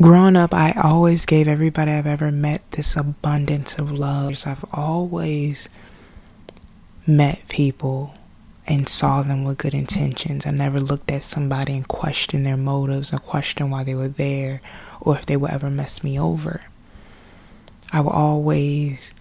growing up, I always gave everybody I've ever met this abundance of love. So I've always met people and saw them with good intentions. I never looked at somebody and questioned their motives or questioned why they were there or if they would ever mess me over. I will always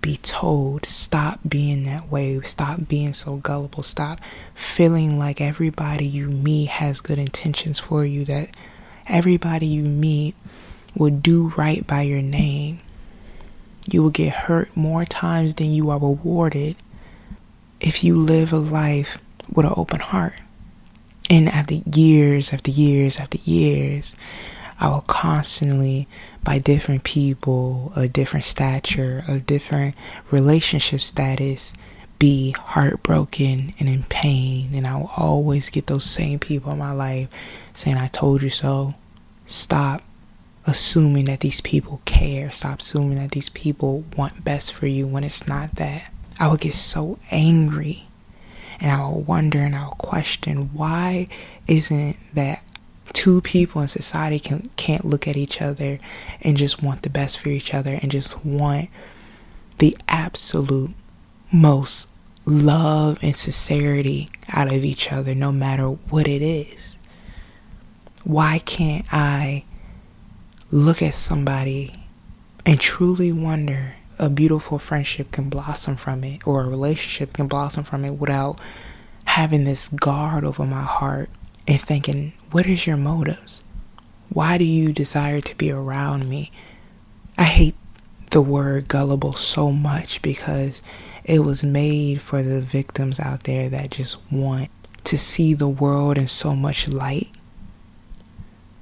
be told, stop being that way, stop being so gullible, stop feeling like everybody you meet has good intentions for you, that everybody you meet will do right by your name. You will get hurt more times than you are rewarded if you live a life with an open heart. And after years, after years, after years, I will constantly, by different people, a different stature, a different relationship status, be heartbroken and in pain. And I will always get those same people in my life saying, I told you so. Stop assuming that these people care. Stop assuming that these people want best for you when it's not that. I would get so angry and I would wonder and I would question why isn't that two people in society can can't look at each other and just want the best for each other and just want the absolute most love and sincerity out of each other no matter what it is why can't i look at somebody and truly wonder a beautiful friendship can blossom from it or a relationship can blossom from it without having this guard over my heart and thinking, what is your motives? Why do you desire to be around me? I hate the word gullible so much because it was made for the victims out there that just want to see the world in so much light.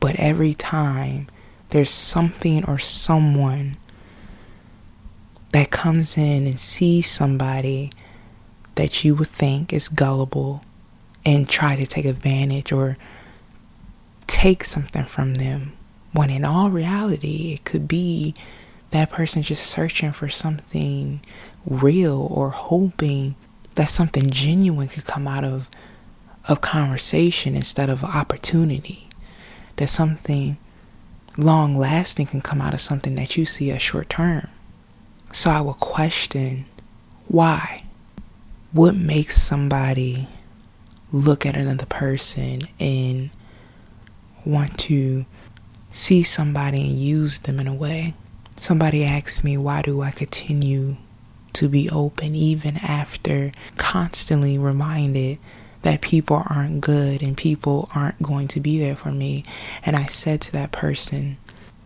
But every time there's something or someone that comes in and sees somebody that you would think is gullible and try to take advantage or take something from them when in all reality it could be that person just searching for something real or hoping that something genuine could come out of of conversation instead of opportunity that something long lasting can come out of something that you see as short term so I will question why? What makes somebody look at another person and want to see somebody and use them in a way? Somebody asked me, why do I continue to be open even after constantly reminded that people aren't good and people aren't going to be there for me? And I said to that person,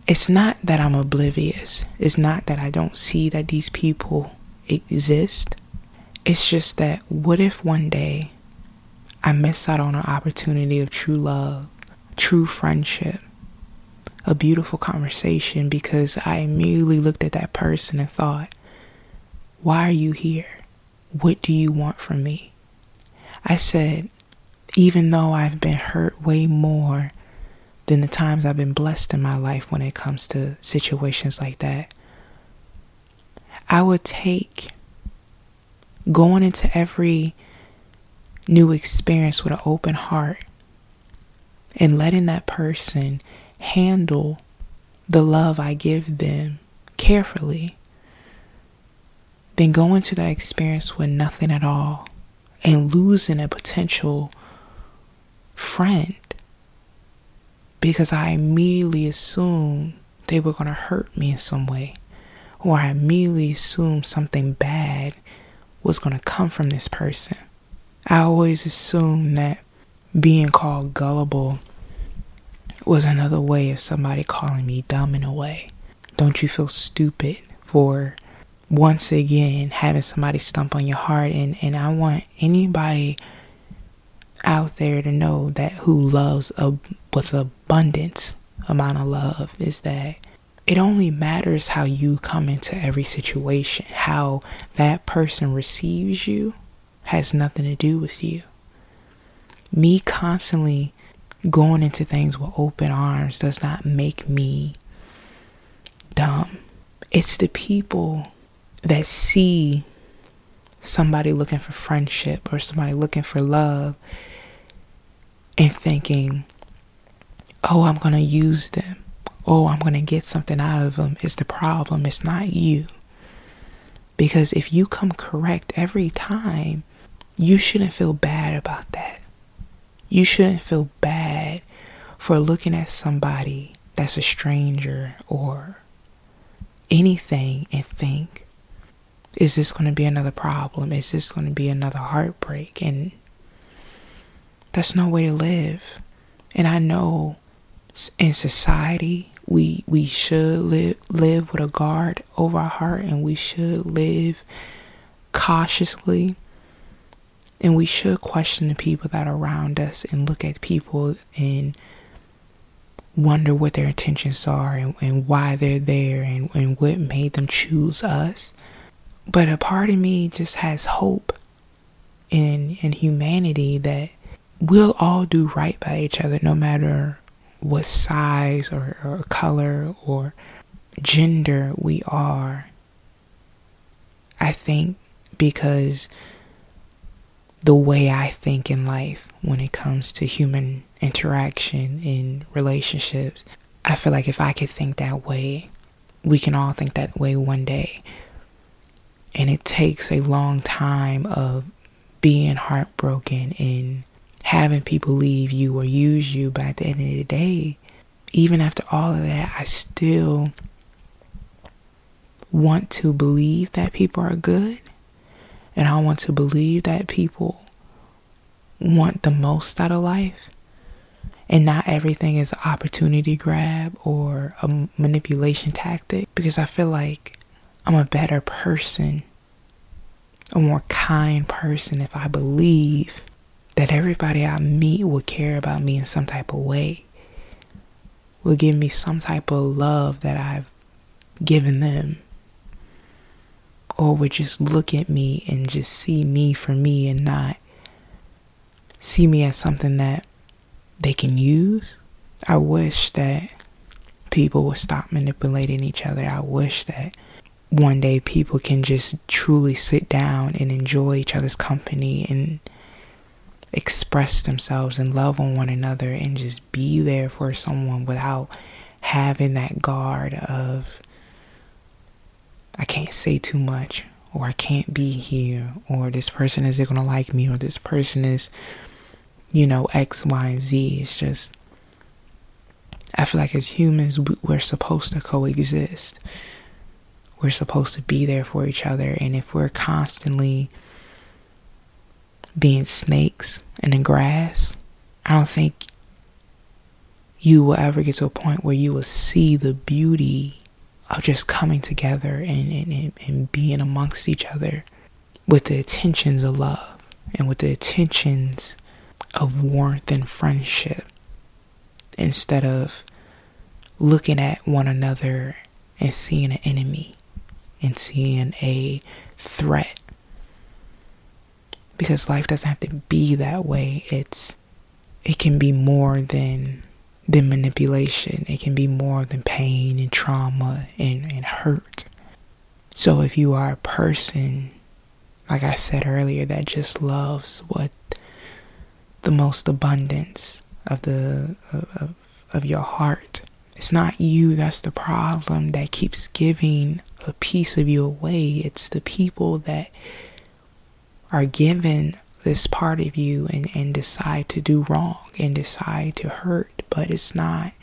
it's not that I'm oblivious. It's not that I don't see that these people exist. It's just that what if one day I miss out on an opportunity of true love, true friendship, a beautiful conversation because I immediately looked at that person and thought, why are you here? What do you want from me? I said, even though I've been hurt way more than the times I've been blessed in my life when it comes to situations like that. I would take going into every new experience with an open heart and letting that person handle the love I give them carefully, then go into that experience with nothing at all and losing a potential friend because I immediately assumed they were going to hurt me in some way, or I immediately assumed something bad was going to come from this person. I always assumed that being called gullible was another way of somebody calling me dumb in a way. Don't you feel stupid for once again having somebody stump on your heart? And, and I want anybody out there to know that who loves a, with abundance amount of love is that it only matters how you come into every situation. How that person receives you has nothing to do with you. Me constantly going into things with open arms does not make me dumb. It's the people that see somebody looking for friendship or somebody looking for love and thinking, oh, I'm going to use them. oh, I'm going to get something out of them is the problem. It's not you. Because if you come correct every time, you shouldn't feel bad about that. You shouldn't feel bad for looking at somebody that's a stranger or anything and think, is this going to be another problem? Is this going to be another heartbreak? And that's no way to live. And I know in society, we we should live live with a guard over our heart and we should live cautiously and we should question the people that are around us and look at people and wonder what their intentions are and, and why they're there and, and what made them choose us but a part of me just has hope in in humanity that we'll all do right by each other no matter what size or, or color or gender we are. I think because the way I think in life when it comes to human interaction in relationships, I feel like if I could think that way, we can all think that way one day. And it takes a long time of being heartbroken and having people leave you or use you, but at the end of the day, even after all of that, I still want to believe that people are good. And I want to believe that people want the most out of life. And not everything is opportunity grab or a manipulation tactic. Because I feel like I'm a better person, a more kind person if I believe that everybody I meet will care about me in some type of way, will give me some type of love that I've given them, or would just look at me and just see me for me and not see me as something that they can use. I wish that people would stop manipulating each other. I wish that one day people can just truly sit down and enjoy each other's company and express themselves and love on one another and just be there for someone without having that guard of say too much or I can't be here or this person isn't going to like me or this person is you know X Y and Z. It's just I feel like as humans we're supposed to coexist. We're supposed to be there for each other and if we're constantly being snakes in the grass, I don't think you will ever get to a point where you will see the beauty of just coming together and, and, and being amongst each other with the intentions of love and with the intentions of warmth and friendship instead of looking at one another and seeing an enemy and seeing a threat because life doesn't have to be that way. It's it can be more than than manipulation. It can be more than pain and trauma and, and hurt. So if you are a person, like I said earlier, that just loves what the most abundance of the of, of your heart. It's not you that's the problem that keeps giving a piece of you away. It's the people that are given this part of you and, and decide to do wrong and decide to hurt, but it's not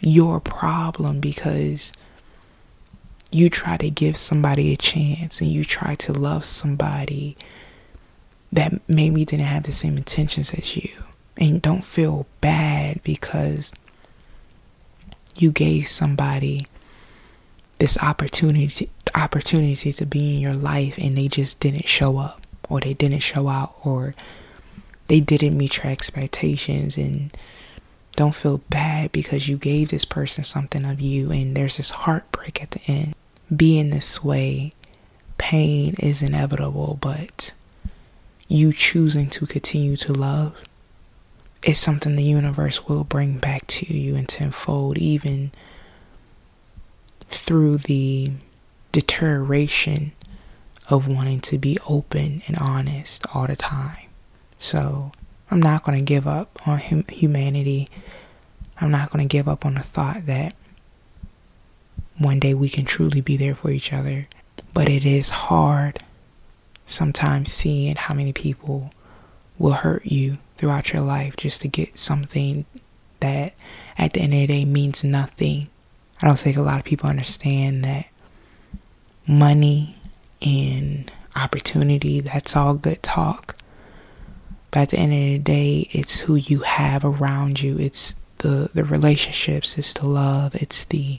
your problem because you try to give somebody a chance and you try to love somebody that maybe didn't have the same intentions as you. And don't feel bad because you gave somebody this opportunity opportunity to be in your life and they just didn't show up or they didn't show out or they didn't meet your expectations and don't feel bad because you gave this person something of you and there's this heartbreak at the end. Being this way, pain is inevitable, but you choosing to continue to love is something the universe will bring back to you in tenfold, even through the deterioration of wanting to be open and honest all the time. So I'm not going to give up on hum- humanity. I'm not going to give up on the thought that one day we can truly be there for each other. But it is hard sometimes seeing how many people will hurt you throughout your life just to get something that at the end of the day means nothing. I don't think a lot of people understand that money and opportunity, that's all good talk. But at the end of the day, it's who you have around you. It's the the relationships, it's the love, it's the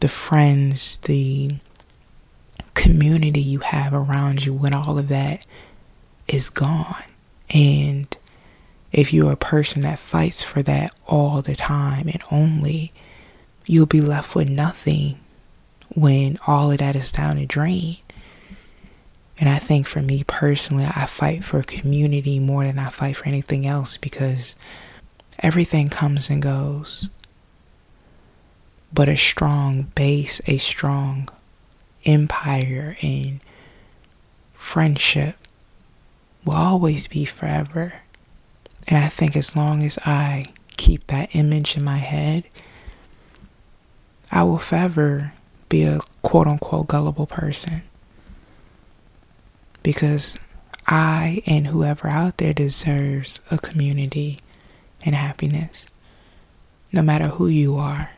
the friends, the community you have around you when all of that is gone. And if you're a person that fights for that all the time and only, you'll be left with nothing when all of that is down the drain. And I think for me personally, I fight for community more than I fight for anything else because everything comes and goes. But a strong base, a strong empire, and friendship will always be forever. And I think as long as I keep that image in my head, I will forever be a quote unquote gullible person. Because I and whoever out there deserves a community and happiness, no matter who you are.